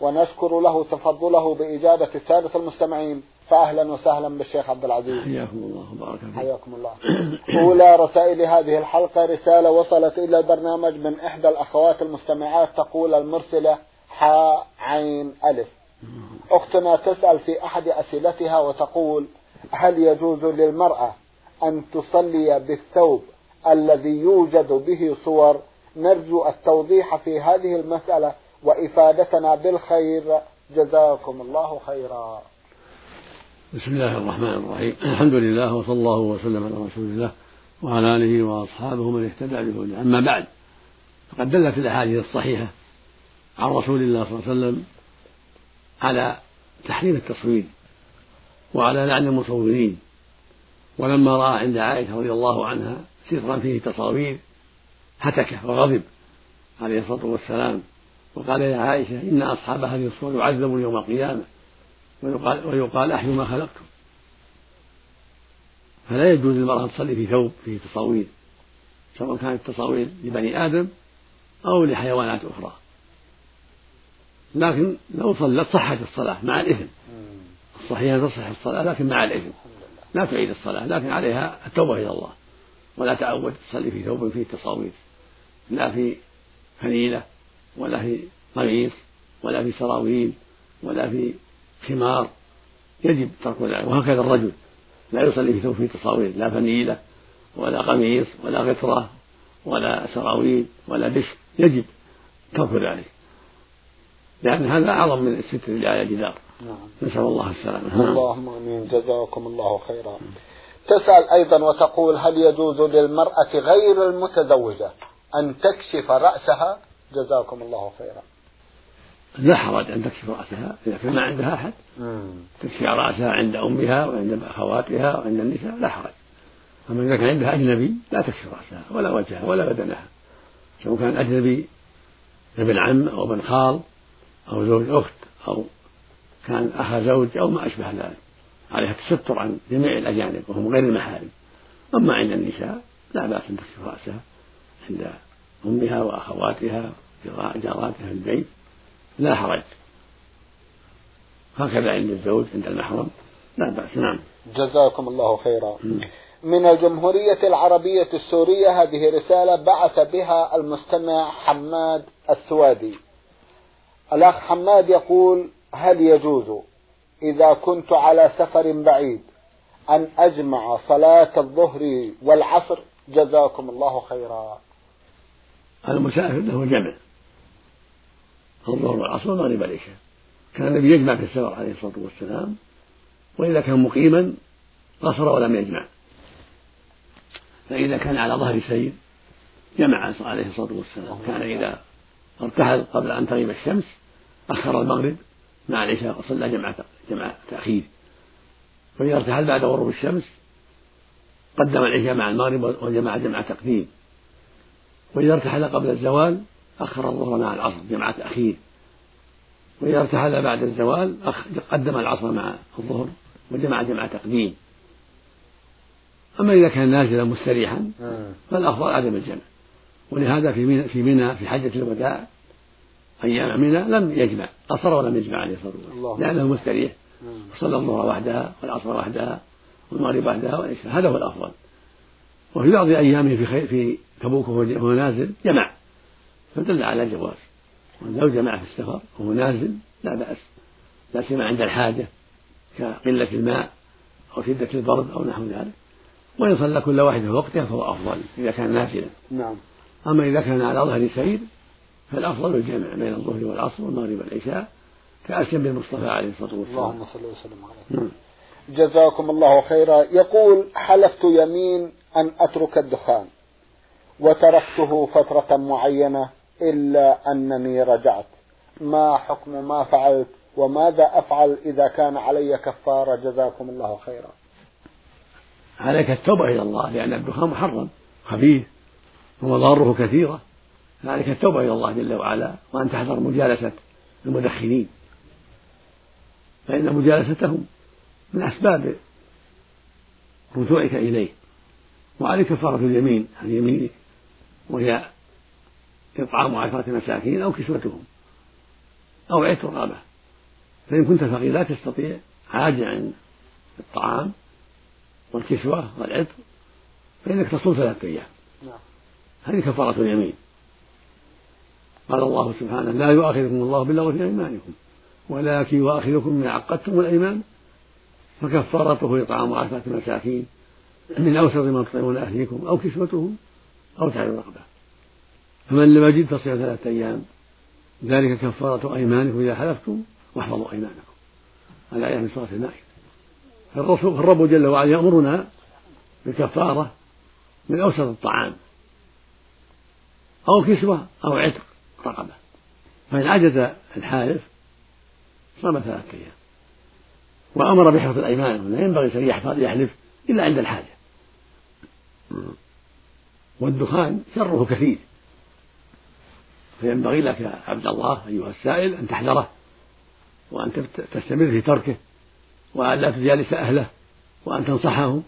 ونشكر له تفضله بإجابة السادة المستمعين. فأهلا وسهلا بالشيخ عبد العزيز. حياكم الله وبارك فيك. حياكم الله. أولى رسائل هذه الحلقة رسالة وصلت إلى البرنامج من إحدى الأخوات المستمعات تقول المرسلة حاء عين ألف. أختنا تسأل في أحد أسئلتها وتقول هل يجوز للمرأة أن تصلي بالثوب الذي يوجد به صور؟ نرجو التوضيح في هذه المسألة وإفادتنا بالخير. جزاكم الله خيرا. بسم الله الرحمن الرحيم. الحمد لله وصلى الله وسلم على رسول الله وعلى آله وأصحابه من اهتدى بهداه. أما بعد فقد دلت الأحاديث الصحيحة عن رسول الله صلى الله عليه وسلم على تحريم التصوير وعلى لعن المصورين. ولما رأى عند عائشة رضي الله عنها سرا فيه تصاوير هتك وغضب عليه الصلاة والسلام. وقال يا عائشة إن أصحاب هذه الصور يعذبون يوم القيامة ويقال, ويقال أحيوا ما خلقتم. فلا يجوز للمرأة تصلي في ثوب فيه تصاوير سواء كانت تصاوير لبني آدم أو لحيوانات أخرى. لكن لو صلت صحت الصلاة مع الإثم. الصحيح تصح الصلاة لكن مع الإثم. لا تعيد الصلاة لكن عليها التوبة إلى الله. ولا تعود تصلي في ثوب فيه تصاوير لا في فنيلة. ولا في قميص ولا في سراويل ولا في خمار. يجب ترك ذلك وهكذا الرجل. لا يصلي في ثوب تصاوير لا فنيلة ولا قميص ولا غترة ولا سراويل ولا بش يجب ترك ذلك. لأن هذا أعظم من الستر على الجدار نعم. نسأل الله السلامة. اللهم آمين. جزاكم الله خيرا. تسأل أيضا وتقول هل يجوز للمرأة غير المتزوجة أن تكشف رأسها؟ جزاكم الله خيرا. لا حرج أن تكشف رأسها إذا كان ما عندها أحد. تكشف رأسها عند أمها وعند أخواتها وعند النساء لا حرج. أما إذا كان عندها أجنبي لا تكشف رأسها ولا وجهها ولا بدنها. سواء كان أجنبي ابن عم أو ابن خال أو زوج أخت أو كان أخ زوج أو ما أشبه ذلك. عليها التستر عن جميع الأجانب وهم غير المحارم. أما عند النساء لا بأس أن تكشف رأسها عند أمها وأخواتها جاراتها في البيت لا حرج. هكذا عند الزوج عند المحرم. لا بأس نعم. جزاكم الله خيرا. من الجمهورية العربية السورية هذه رسالة بعث بها المستمع حماد السوادي. الأخ حماد يقول هل يجوز إذا كنت على سفر بعيد أن أجمع صلاة الظهر والعصر؟ جزاكم الله خيرا. المسافر له جمع الظهر والعصر والمغرب والعشاء كان النبي يجمع في السفر عليه الصلاة والسلام وإذا كان مقيما قصر ولم يجمع. فإذا كان على ظهر سير جمع عليه الصلاة والسلام. كان إذا ارتحل قبل أن تغيب الشمس أخر المغرب مع العشاء وصلى جمع جمع تأخير. وإذا ارتحل بعد غروب الشمس قدم العشاء مع المغرب وجمع جمع تقديم. وإذا ارتحل قبل الزوال أخر الظهر مع العصر جمع تأخير وإذا ارتحل بعد الزوال قدم العصر مع الظهر وجمع جمع تقديم. أما إذا كان نازلا مستريحا فالأفضل عدم الجمع. ولهذا في منى في منى في حجة الوداع أيام منى لم يجمع قصر ولم يجمع عليه الصلاة والسلام. لأنه مستريح. وصلى الظهر وحدها والعصر وحدها والمغرب وحدها والعشاء. هذا هو الأفضل. وفي بعض أيامه في خير في تبوك وهو نازل جمع. فدل على الجواز. لو جمع في السفر وهو نازل لا بأس. لا سيما عند الحاجة كقلة الماء أو شدة البرد أو نحو ذلك. وإن صلى كل واحد في وقتها فهو أفضل إذا كان نازلا. نعم. أما إذا كان على ظهر سير فالأفضل الجمع بين الظهر والعصر والمغرب والعشاء كأسيم بالمصطفى عليه الصلاة والسلام. اللهم صل وسلم عليه. نعم. جزاكم الله خيرا. يقول حلفت يمين أن أترك الدخان. وتركته فترة معينة إلا أنني رجعت. ما حكم ما فعلت وماذا أفعل إذا كان علي كفارة؟ جزاكم الله خيرا. عليك التوبة إلى الله لأن الدخان محرم خبيث ومضاره كثيرة. فعليك التوبة إلى الله جل وعلا وأن تحذر مجالسة المدخنين. فإن مجالستهم من أسباب رجوعك إليه. وعليك كفارة اليمين عن يمينك وهي إطعام عشرة مساكين أو كسوتهم أو عتق رقبة. فإن كنت فقير لا تستطيع عاجز عن الطعام والكسوة والعتق فإنك تصوم ثلاثة أيام. نعم. هذه كفارة اليمين. قال الله سبحانه لا يؤاخذكم الله باللغو في أيمانكم ولكن يؤاخذكم من عقدتم الأيمان. فكفارته إطعام عشرة مساكين من أوسط ما تطعمون أهليكم أو كسوتهم أو تحرير رقبة فمن لم يجد فصيام ثلاثة أيام ذلك كفارة أيمانكم إذا حلفتم واحفظوا أيمانكم. الآية من سورة المائدة. فالرسول فالرب جل وعلا يأمرنا بالكفارة من أوسط الطعام. أو كسوة أو عتق رقبة. فإن عجز الحالف صام ثلاثة أيام. وأمر بحفظ الأيمان لا ينبغي أن يحفظ يحلف إلا عند الحاجة. والدخان شره كثير. فينبغي لك يا عبد الله أيها السائل أن تحذره وأن تستمر في تركه وأن لا تجالس أهله وأن تنصحهم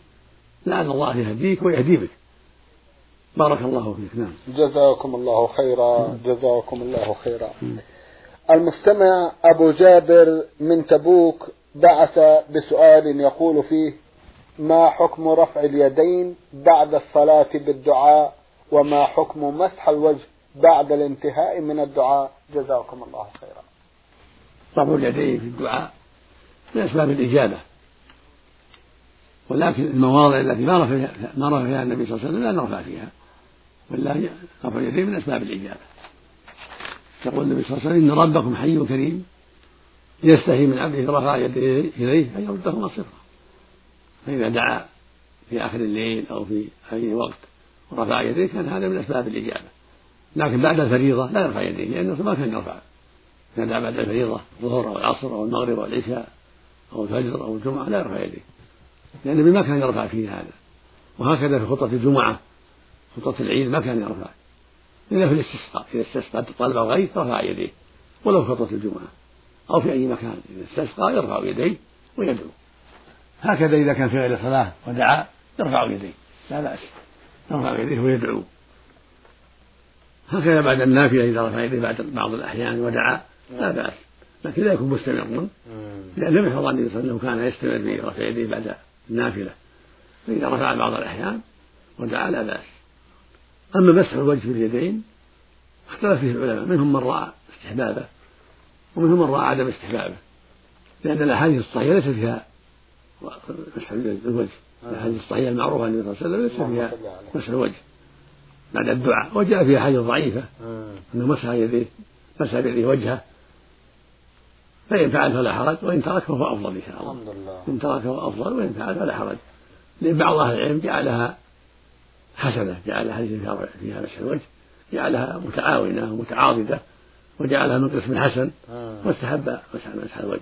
لعل الله يهديك ويهدي بك. بارك الله فيك. نعم. جزاكم الله خيرا. جزاكم الله خيرا. المستمع أبو جابر من تبوك بعث بسؤال يقول فيه ما حكم رفع اليدين بعد الصلاة بالدعاء وما حكم مسح الوجه بعد الانتهاء من الدعاء؟ جزاكم الله خيرا. رفع اليدين في الدعاء من أسباب الإجابة. ولكن المواضع التي ما رفع ما رفع فيها النبي صلى الله عليه وسلم لا نرفع فيها. ولا رفع اليدين من أسباب الإجابة. يقول النبي صلى الله عليه وسلم إن ربكم حي كريم يستحي من عبده رفع يديه إليه أن يردهما صفرا فإذا دعا في آخر الليل أو في أي وقت ورفع يديه كان هذا من أسباب الإجابة. لكن بعد الفريضة لا يرفع يديه لأنه ما كان يرفع. إذا دعا بعد الفريضة الظهر أو العصر أو المغرب أو العشاء أو الفجر أو الجمعة لا يرفع يديه. لأن النبي ما كان يرفع فيه هذا. وهكذا في خطبة الجمعة خطبة العيد ما كان يرفع. إلا في الاستسقاء إذا استسقى طلب الغيث رفع يديه ولو خطبة الجمعة أو في أي مكان. إذا استسقى يرفع يديه ويدعو. هكذا إذا كان في غير صلاة ودعا يرفع يديه. لا بأس. يرفع يديه ويدعو. هكذا بعد النافلة إذا رفع يديه بعد بعض الأحيان ودعا لا بأس. لكن لا يكون مستمرا لأن لم يحفظ النبي صلى الله عليه وسلم كان يستمر في رفع يديه بعد النافلة. فإذا رفع بعض الأحيان ودعا لا بأس. أما مسح الوجه باليدين اختلف فيه العلماء. منهم من رأى استحبابه ومنهم من رأى عدم استحبابه. لأن الأحاديث الصحيحة ليس فيها مسح الوجه. الأحاديث الصحيحة المعروفة عن النبي صلى الله عليه وسلم ليس فيها مسح الوجه. بعد الدعاء. وجاء فيها حديث ضعيفة. أنه مسح يديه مسح بيده وجهه. فإن فعل فلا حرج وإن ترك فهو أفضل إن شاء الله. إن ترك فهو أفضل وإن فعل فلا حرج. لأن بعض أهل العلم جعلها حسنة جعل حديث فيها مسح الوجه. جعلها متعاونة ومتعاضدة وجعلها من قسم الحسن واستحب مسح الوجه.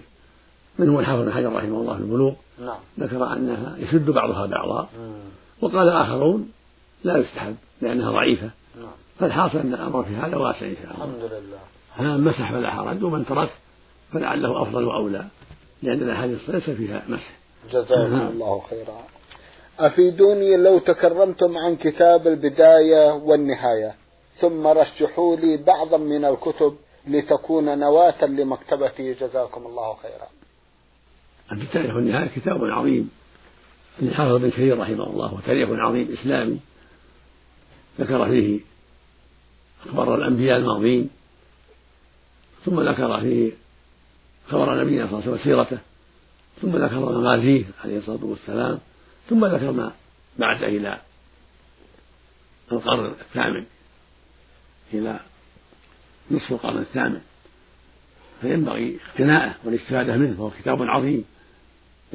منهم الحافظ بن حجر رحمه الله في البلوغ نعم. ذكر أنها يشد بعضها بعضا وقال آخرون لا يستحب لأنها ضعيفة. نعم. فالحاصل أن الأمر في هذا واسع إن شاء الله. الحمد لله. فمن مسح فلا حرج ومن ترك فلعله أفضل وأولى لأن الأحاديث ليس فيها مسح. جزاكم نعم. الله خيرا. أفيدوني لو تكرمتم عن كتاب البداية والنهاية ثم رشحوا لي بعضا من الكتب لتكون نواة لمكتبتي جزاكم الله خيرا. البداية والنهاية كتاب عظيم. للحافظ بن كثير رحمه الله وتاريخ عظيم إسلامي. ذكر فيه أخبار الأنبياء الماضين ثم ذكر فيه خبر نبينا صلى الله عليه وسلم سيرته ثم ذكر مغازيه عليه الصلاة والسلام. ثم ذكر ما بعد إلى القرن الثامن إلى نصف القرن الثامن. فينبغي اقتناءه والاستفادة منه فهو كتاب عظيم.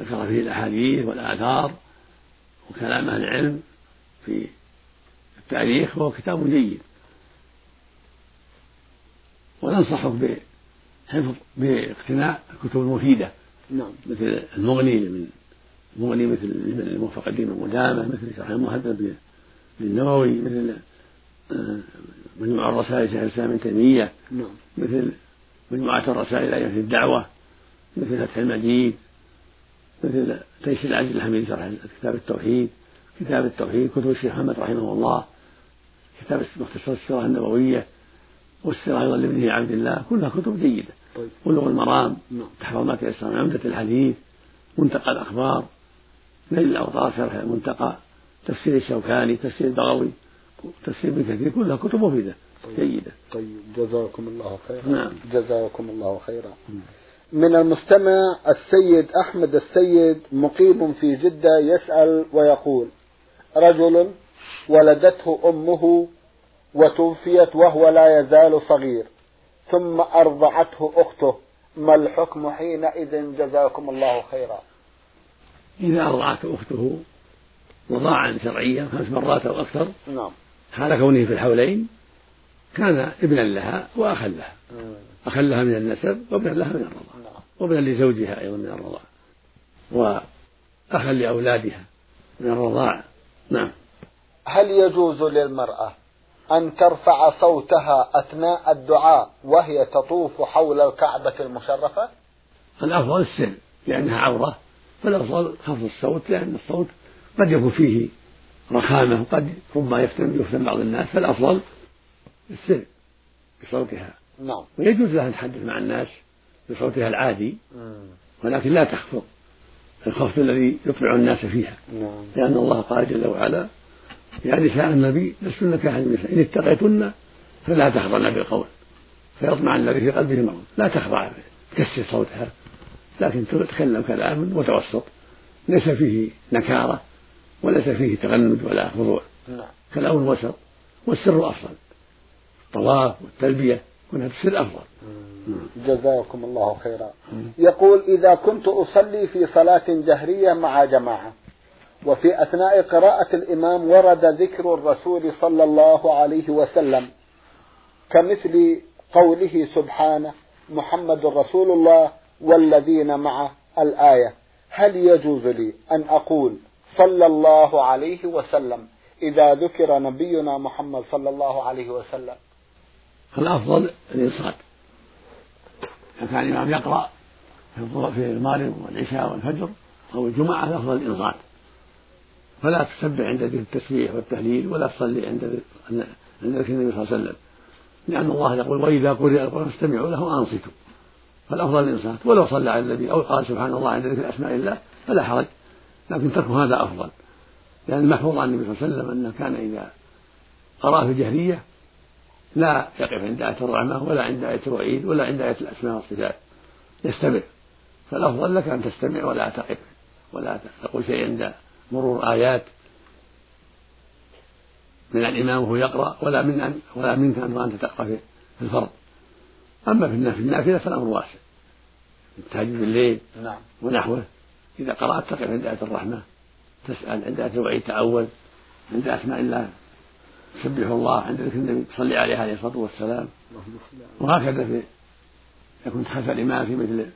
ذكر فيه الأحاديث والآثار وكلام أهل العلم في التاريخ وهو كتاب جيد. وننصحك حفظ باقتناء الكتب المفيدة. نعم. مثل المغني من المغني مثل الموفق الدين المدامة مثل شرح المهذب للنووي مثل آه، مجموع الرسائل شيخ الإسلام ابن تيمية. نعم. مثل مجموعة الرسائل أيام الدعوة مثل فتح المجيد. مثل تيسير العزيز الحميد شرح كتاب التوحيد كتاب التوحيد كتب الشيخ محمد رحمه الله كتاب مختصر السيرة النبوية والسيرة أيضا لابنه عبد الله كلها كتب جيدة طيب. بلوغ المرام نعم. تحفظ ما تيسر عمدة الحديث منتقى الأخبار نيل الأوطار شرح المنتقى تفسير الشوكاني تفسير البغوي تفسير ابن كثير كلها كتب مفيدة طيب. جيدة طيب جزاكم الله خيرا نعم. جزاكم الله خيرا من المستمع السيد أحمد السيد مقيم في جدة يسأل ويقول رجل ولدته أمه وتوفيت وهو لا يزال صغير ثم أرضعته أخته ما الحكم حينئذ جزاكم الله خيرا؟ إذا أرضعته أخته رضاعا شرعيا خمس مرات أو أكثر نعم. حال كونه في الحولين كان ابنا لها وأخا لها. أخا لها من النسب وابنا لها من الرضاعة نعم وابنا لزوجها أيضا من الرضاعة وأخا لأولادها من الرضاعة نعم. هل يجوز للمرأة أن ترفع صوتها أثناء الدعاء وهي تطوف حول الكعبة المشرفة؟ الأفضل السر لأنها عورة. فالأفضل خفض الصوت لأن الصوت قد يكون فيه رخامة قد ربما يفتن يفتن بعض الناس. فالأفضل السر بصوتها. نعم. ويجوز لها أن تحدث مع الناس بصوتها العادي ولكن لا تخفض الخفض الذي يطلع الناس فيها. نعم. لأن الله قال جل وعلا يا نساء النبي لستن كأحد من النساء إن اتقيتن فلا تخضعن بالقول. فيطمع الذي في قلبه مرض. لا تخضع تكسر صوتها. لكن تتكلم كلاما متوسط. ليس فيه نكارة وليس فيه تغنج ولا خضوع. نعم. كلام وسط. والسر أفضل الطواف والتلبية كلها في السر أفضل. جزاكم الله خيرا. يقول إذا كنت أصلي في صلاة جهرية مع جماعة وفي أثناء قراءة الإمام ورد ذكر الرسول صلى الله عليه وسلم كمثل قوله سبحانه محمد رسول الله والذين معه الآية. هل يجوز لي أن أقول صلى الله عليه وسلم إذا ذكر نبينا محمد صلى الله عليه وسلم فالأفضل الإنصات. إذا كان الإمام يقرأ في المغرب والعشاء والفجر أو الجمعة الأفضل الإنصات. فلا تسبح عند ذكر التسبيح والتهليل ولا تصلي عند عند ذكر النبي صلى الله عليه وسلم. لأن الله يقول وإذا قرئ القرآن فاستمعوا له وأنصتوا. فالأفضل الإنصات. ولو صلى على النبي أو قال سبحان الله عند ذكر أسماء الله فلا حرج. لكن ترك هذا أفضل. لأن المحفوظ عن النبي صلى الله عليه وسلم أنه كان إذا قرأ في الجهرية لا يقف عند آية الرحمة ولا عند آية الوعيد ولا عند آية الأسماء والصفات. يستمع. فالأفضل لك أن تستمع ولا تقف ولا تقول شيء عند مرور آيات من الإمام وهو يقرأ ولا من أن ولا منك أن وأنت تقرأ في الفرض. أما في النافلة فالأمر واسع. التهجد بالليل نعم. ونحوه. إذا قرأت تقف عند آية الرحمة تسأل عند آية الوعيد تعوذ عند أسماء الله تسبح الله عند ذكر النبي تصلي عليه عليه الصلاة والسلام. وهكذا في كنت خلف الإمام في مثل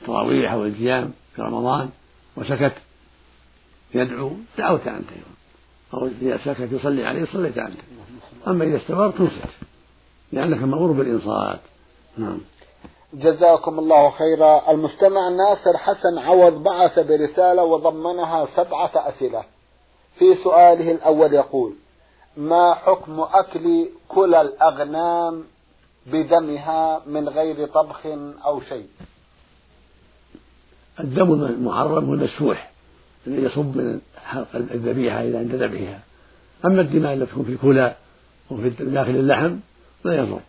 التراويح أو القيام في رمضان وسكت. يدعو دعوت أنت أيضا. أو إذا سكت يصلي عليه صليت أنت. أما إذا استمر تنصت لأنك مأمور بالإنصات. نعم. جزاكم الله خيرا. المستمع ناصر حسن عوض بعث برسالة وضمنها سبعة أسئلة. في سؤاله الأول يقول ما حكم أكل كل الأغنام بدمها من غير طبخ أو شيء؟ الدم المحرم هو المسفوح الذي يصب من حلق الذبيحة إلى عند ذبحها. أما الدماء التي تكون في الكلى وفي داخل اللحم لا يضر.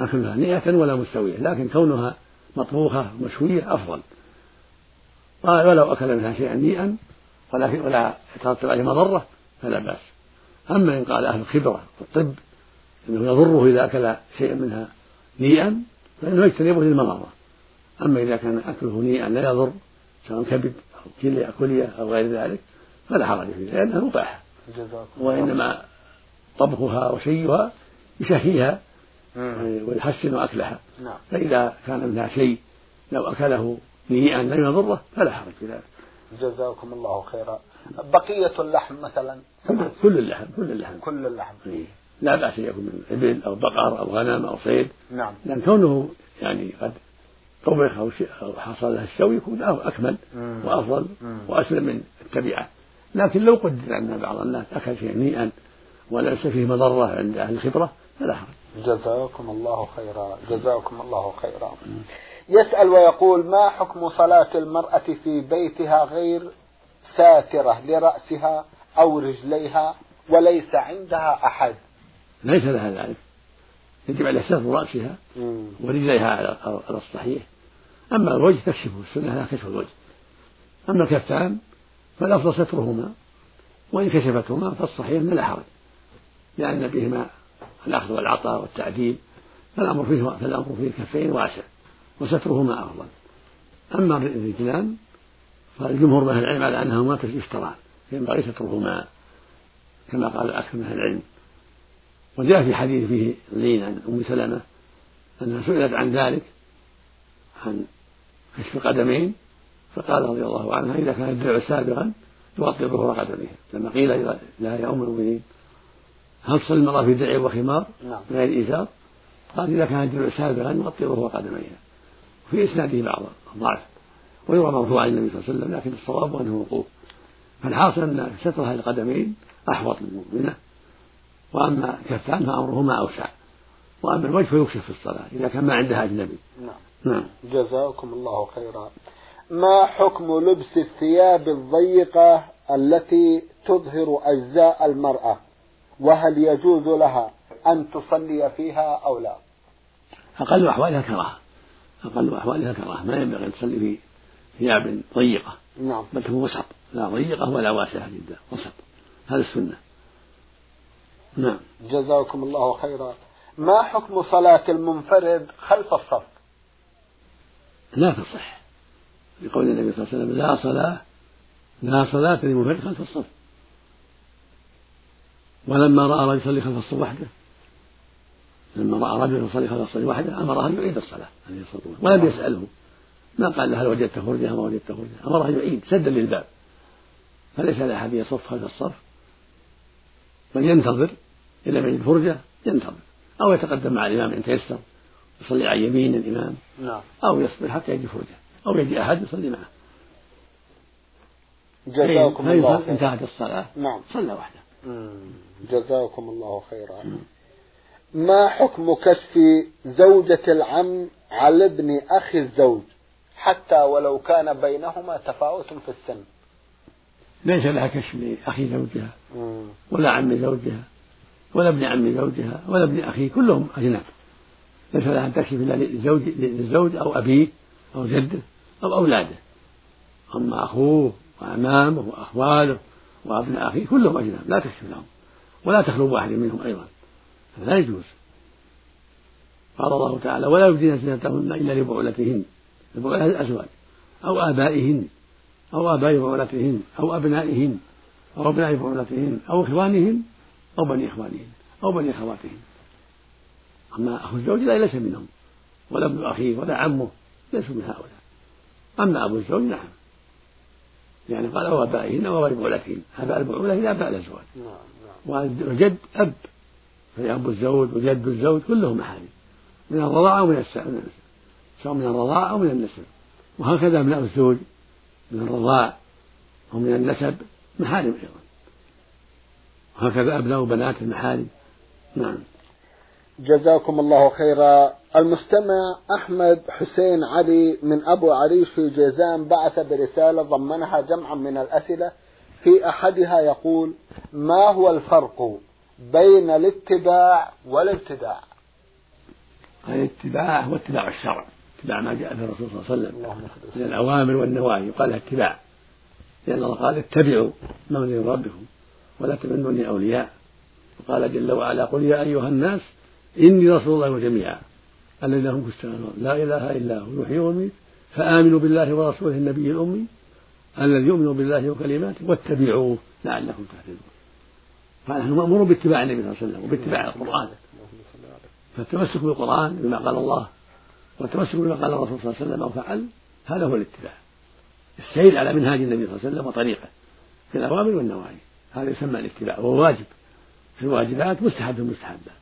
أكلها نية ولا مستوية لكن كونها مطبوخة مشوية أفضل. ولو أكل منها شيئا نيئا ولكن ولا يترتب عليه مضرة فلا بأس. أما إن قال أهل الخبرة والطب أنه يضره إذا أكل شيئا منها نيئا فإنه يجتنبه للمضرة أما إذا كان أكله نيئا لا يضر سواء كبد أو كلية أو كلية أو غير ذلك فلا حرج فيه لأنها مباحة وإنما طبخها وشيها يشهيها ويحسن أكلها. نعم. فإذا كان منها شيء لو أكله نيئا لم يضره فلا حرج في ذلك. جزاكم الله خيرا. بقية اللحم مثلا. كل اللحم كل اللحم. كل اللحم. إيه. لا بأس أن يكون من إبل أو بقر أو غنم أو صيد. نعم. لأن كونه يعني قد طبخ أو, أو حصل له الشوي يكون أكمل مم. وأفضل مم. وأسلم من التبعة. لكن لو قدر أن بعض الناس أكل شيئا نيئا وليس فيه مضرة عند أهل الخبرة فلا حرج. جزاكم الله خيرا. جزاكم الله خيرا. يسأل ويقول ما حكم صلاة المرأة في بيتها غير ساترة لرأسها أو رجليها وليس عندها أحد. ليس لها ذلك. يجب عليها ستر رأسها ورجليها على الصحيح. أما الوجه تكشفه السنة لا كشف الوجه. أما الكفان فالأفضل سترهما. وإن كشفتهما فالصحيح من لا حرج لأن بهما الأخذ والعطاء والتعديل فالأمر فيه فالأمر فيه الكفين واسع وسترهما أفضل. أما الرجلان فالجمهور من العلم على أنهما يشتران فينبغي سترهما كما قال أكثر من أهل العلم. وجاء في حديث فيه لين عن أم سلمة أنها سئلت عن ذلك عن كشف القدمين فقال رضي الله عنها إذا كان الدرع سابغا يغطي ظهور قدميها لما قيل لها يا أم المؤمنين هل تصلي المرأة في درع وخمار نعم. غير إزار قال إذا كان الدرع سابغا يغطي ظهور قدميها في إسناده بعض الضعف. ويرى مرفوعا النبي صلى الله عليه وسلم لكن الصواب أنه موقوف فالحاصل أن سترها القدمين أحوط للمؤمنة وأما كفان فأمرهما أوسع. وأما الوجه فيكشف في الصلاة إذا كان ما عندها أجنبي. نعم. نعم. جزاكم الله خيرا. ما حكم لبس الثياب الضيقة التي تظهر أجزاء المرأة؟ وهل يجوز لها أن تصلي فيها أو لا؟ أقل أحوالها كراهة. أقل أحوالها كراهة. ما ينبغي أن تصلي في ثياب ضيقة. نعم. بل تكون وسط. لا ضيقة ولا واسعة جدا. وسط. هذا السنة. نعم. جزاكم الله خيرا. ما حكم صلاة المنفرد خلف الصف؟ لا تصح. لقول النبي صلى الله عليه وسلم لا صلاة لا صلاة لمنفرد خلف الصف. ولما رأى رجل يصلي خلف الصف وحده. لما رأى رجل يصلي خلف الصف وحده أمره أن يعيد الصلاة عليه الصلاة والسلام. ولم يسأله. ما قال له هل وجدت فرجة؟ ما وجدت فرجة؟ أمره يعيد سدا للباب. فليس لأحد يصف خلف الصف. بل ينتظر. إذا لم يجد فرجة ينتظر. أو يتقدم مع الإمام إن تيسر يصلي عن يمين الإمام. نعم. أو يصبر حتى يجي فرجة. أو يجي أحد يصلي معه. جزاكم الله خيرا. انتهت الصلاة. نعم. صلى وحده. جزاكم الله خيرا. ما حكم كشف زوجة العم على ابن أخي الزوج؟ حتى ولو كان بينهما تفاوت في السن. ليس لها كشف لأخي زوجها. ولا عم زوجها ولا ابن عم زوجها ولا ابن أخيه كلهم أجناب ليس لها أن تكشف إلا للزوج, للزوج أو أبيه أو جده أو أولاده. أما أخوه وأمامه وأخواله وأبناء أخيه كلهم أجناب لا تكشف لهم ولا تخلو واحد منهم أيضا. لا يجوز. قال الله تعالى ولا يبدين زينتهن إلا لبعولتهن. لبعولة الأزواج. أو آبائهن أو آباء بعولتهن أو أبنائهن أو أبناء بعولتهن أو إخوانهن أو بني إخوانهن أو بني أخواتهن. أما أخو الزوج لا ليس منهم. ولا ابن أخيه ولا عمه ليسوا من هؤلاء. أما أبو الزوج نعم. يعني قال أو آبائهن أو آباء بعولتهن آباء البعولة هي آباء الأزواج. نعم نعم. وجد أب. فأب الزوج وجد الزوج كلهم محارم من الرضاعة ومن سواء من الرضاعة أو من النسب. وهكذا أبناء الزوج من الرضاع ومن النسب محارم أيضا. وهكذا أبناء بنات المحارم. نعم. جزاكم الله خيرا. المستمع أحمد حسين علي من أبو عريش في جيزان بعث برسالة ضمنها جمعا من الأسئلة. في أحدها يقول ما هو الفرق بين الاتباع والابتداع؟ الاتباع هو اتباع الشرع. اتباع ما جاء به الرسول صلى الله عليه وسلم. من. الأوامر والنواهي. يقال اتباع. لأن الله قال اتبعوا ما من ربكم ولا تمنوني أولياء. وقال جل وعلا قل يا أيها الناس إني رسول الله جميعا. الذين هم في السماوات لا إله إلا هو يحيي ويميت. فآمنوا بالله ورسوله النبي الأمي الذي يؤمن بالله وكلماته واتبعوه لعلكم تهتدون. فنحن مأمور باتباع النبي صلى الله عليه وسلم وباتباع القرآن. فالتمسك بالقرآن بما قال الله والتمسك بما قال الرسول صلى الله عليه وسلم أو فعل هذا هو الاتباع. السير على منهاج النبي صلى الله عليه وسلم وطريقه في الأوامر والنواهي هذا يسمى الاتباع وهو واجب. في الواجبات مستحب في المستحبات.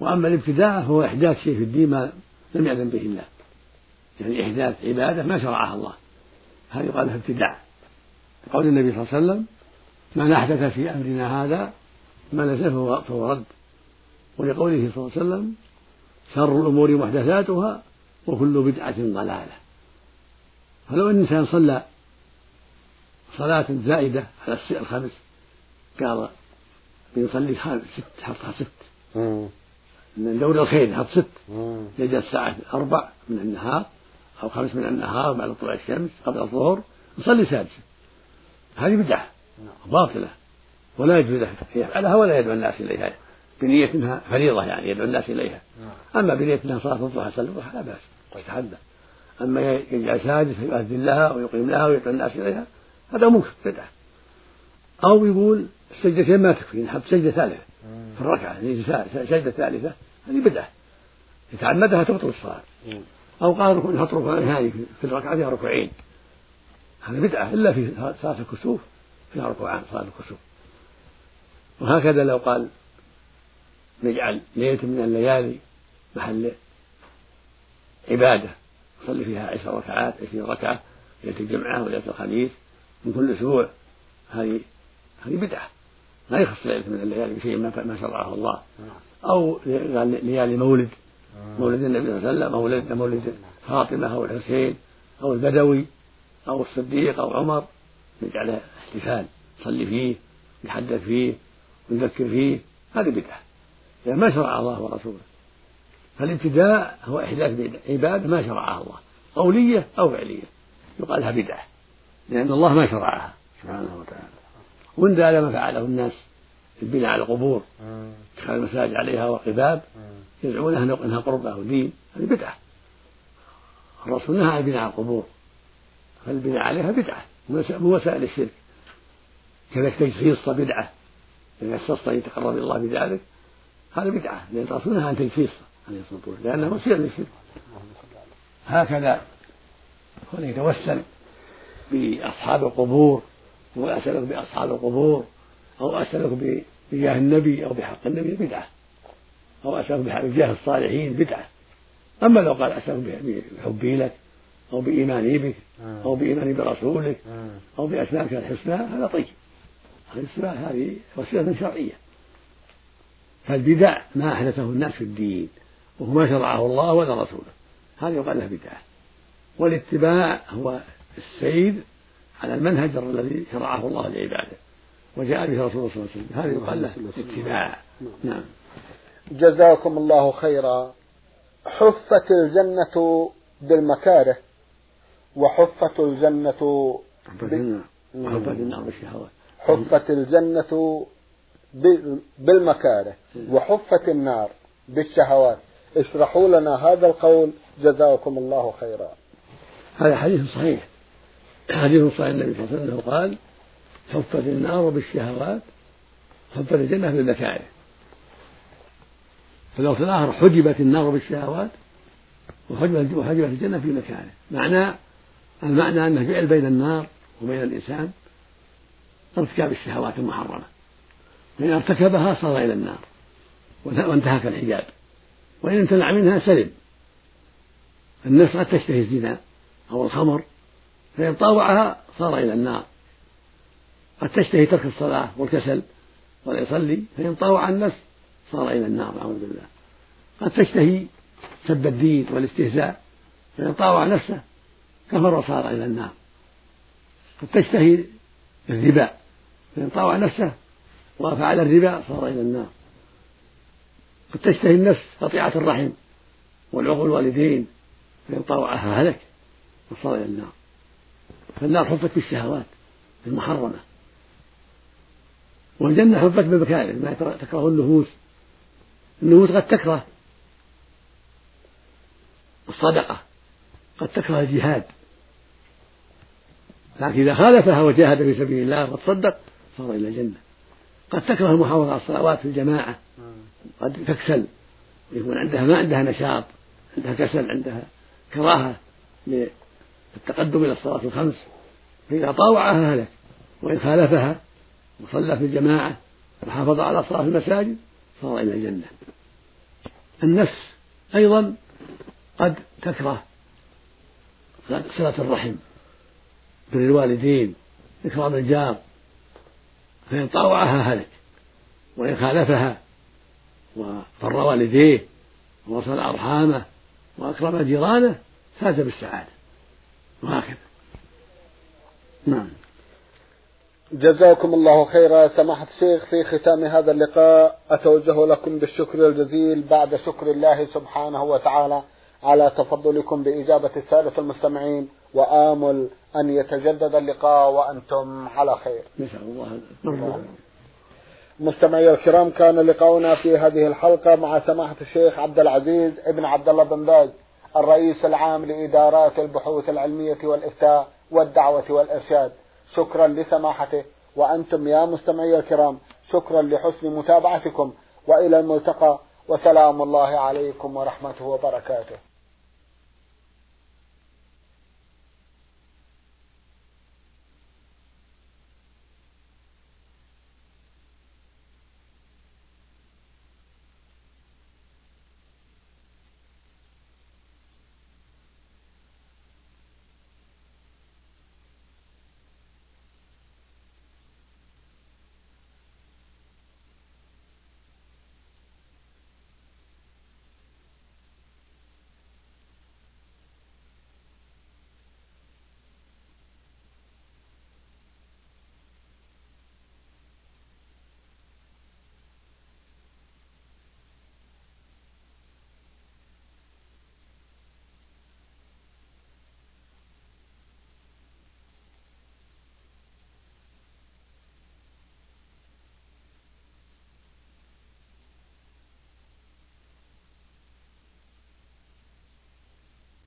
وأما الابتداع فهو إحداث شيء في الدين ما لم يأذن به الله. يعني إحداث عبادة ما شرعها الله. هذا يقال له ابتداع قول النبي صلى الله عليه وسلم من أحدث في أمرنا هذا ما ليس فهو رد. ولقوله صلى الله عليه وسلم شر الأمور محدثاتها وكل بدعة ضلالة. فلو أن الإنسان صلى صلاة زائدة على الخمس قال بيصلي ست حطها ست. من دور الخير حط ست. يجي الساعة أربع من النهار أو خمس من النهار بعد طلوع الشمس قبل الظهر يصلي سادسة هذه بدعة نعم. باطلة ولا يجوز له يفعلها ولا يدعو الناس إليها. بنية إنها فريضة يعني يدعو الناس إليها. نعم. أما بنية إنها صلاة الضحى صلى الضحى لا بأس ويتحدى. أما يجعل سادس فيؤذن لها ويقيم لها ويدعو الناس إليها هذا منكر بدعة. أو يقول السجدتين ما تكفي نحط سجدة ثالثة في الركعة سجدة ثالثة هذه بدعة. يتعمدها تبطل الصلاة. أو قال نحط ركوعين في الركعة فيها ركوعين. هذا بدعة إلا في صلاة الكسوف فيها ركوعان صلاة الكسوف. وهكذا لو قال نجعل ليلة من الليالي محل عبادة يصلي فيها عشر ركعات عشرين ركعة ليلة الجمعة وليلة الخميس من كل أسبوع. هذه هذه بدعة. لا يخص ليلة من الليالي بشيء ما شرعه الله. أو ليالي مولد. مولد النبي صلى الله عليه وسلم أو مولد فاطمة أو الحسين أو البدوي أو الصديق أو عمر. نجعله احتفال يصلي فيه يتحدث فيه ويذكر فيه. هذه بدعة. لأن ما شرع الله ورسوله. فالابتداء هو إحداث عبادة ما شرعها الله. قولية أو فعلية. يقال لها بدعة. لأن الله ما شرعها. سبحانه وتعالى. وإن ذا ما فعله الناس البناء على القبور. اتخاذ المساجد عليها وقباب. يزعمون إنها قربة ودين هذه بدعة. الرسول نهى عن على القبور. فالبناء عليها بدعة. من وسائل الشرك. كذلك تجسيس بدعة. إذا استسقى يتقرب إلى الله بذلك. هذا بدعة لأن الرسول نهى عن تجسيس عليه الصلاة والسلام لأنه وسيلة للشرك. هكذا هو يتوسل بأصحاب القبور وأسألك بأصحاب القبور أو أسألك بجاه النبي أو بحق النبي بدعة. أو أسألك بجاه الصالحين بدعة. أما لو قال أسألك بحبي لك أو بإيماني بك آه. أو بإيماني برسولك آه. أو بأسمائك الحسنى هذا طيب. هذه هذه وسيلة شرعية. فالبدع ما أحدثه الناس في الدين وهو ما شرعه الله ولا رسوله. هذا يقال له بدعة. والاتباع هو السير على المنهج الذي شرعه الله لعباده وجاء به رسول الله صلى الله عليه وسلم. هذا يقال له اتباع. نعم. جزاكم الله خيرا. حفت الجنة بالمكاره وحفت الجنة حفت النار بالشهوات حفت الجنة بالمكاره وحفت النار بالشهوات. اشرحوا لنا هذا القول. جزاكم الله خيرا. هذا حديث صحيح. حديث صحيح. النبي صلى الله عليه وسلم قال حفت النار بالشهوات حفت الجنة بالمكاره في اللفظ الآخر حجبت النار بالشهوات وحجبت وحجبت الجنة في مكانه. معنى المعنى أنه جعل بين النار وبين الإنسان ارتكاب الشهوات المحرمة. فإن ارتكبها صار إلى النار وانتهك الحجاب. وإن امتنع منها سلم. النفس قد تشتهي الزنا أو الخمر فإن طاوعها صار إلى النار. قد تشتهي ترك الصلاة والكسل ولا يصلي فإن طاوع النفس صار إلى النار أعوذ بالله. قد تشتهي سب الدين والاستهزاء فإن طاوع نفسه كفر وصار إلى النار. قد تشتهي الربا فإن طاوع نفسه وفعل الربا صار إلى النار. قد تشتهي النفس قطيعة الرحم والعقول الوالدين فإن طاوعها هلك وصار إلى النار. فالنار حفت بالشهوات المحرمة. والجنة حفت بمكاره ما تكره النفوس. النفوس قد تكره الصدقة قد تكره الجهاد. لكن إذا خالفها وجاهد في سبيل الله وتصدق صار إلى الجنة. قد تكره المحافظة على الصلوات في الجماعة. قد تكسل. يكون عندها ما عندها نشاط عندها كسل عندها كراهة للتقدم إلى الصلاة الخمس. فإذا طاوعها هلك وإن خالفها وصلى في الجماعة وحافظ على في المساجد صار إلى الجنة. النفس أيضا قد تكره صلة الرحم بر الوالدين إكرام الجار. فإن طاوعها هلك وإن خالفها وفر والديه ووصل أرحامه وأكرم جيرانه فاز بالسعادة. وهكذا. نعم. جزاكم الله خيرا سماحة الشيخ في ختام هذا اللقاء. أتوجه لكم بالشكر الجزيل بعد شكر الله سبحانه وتعالى. على تفضلكم بإجابة السادة المستمعين وآمل أن يتجدد اللقاء وأنتم على خير. الله. مستمعي الكرام كان لقاؤنا في هذه الحلقة مع سماحة الشيخ عبد العزيز ابن عبد الله بن باز الرئيس العام لإدارات البحوث العلمية والإفتاء والدعوة والإرشاد. شكرا لسماحته. وأنتم يا مستمعي الكرام شكرا لحسن متابعتكم. وإلى الملتقى. وسلام الله عليكم ورحمته وبركاته.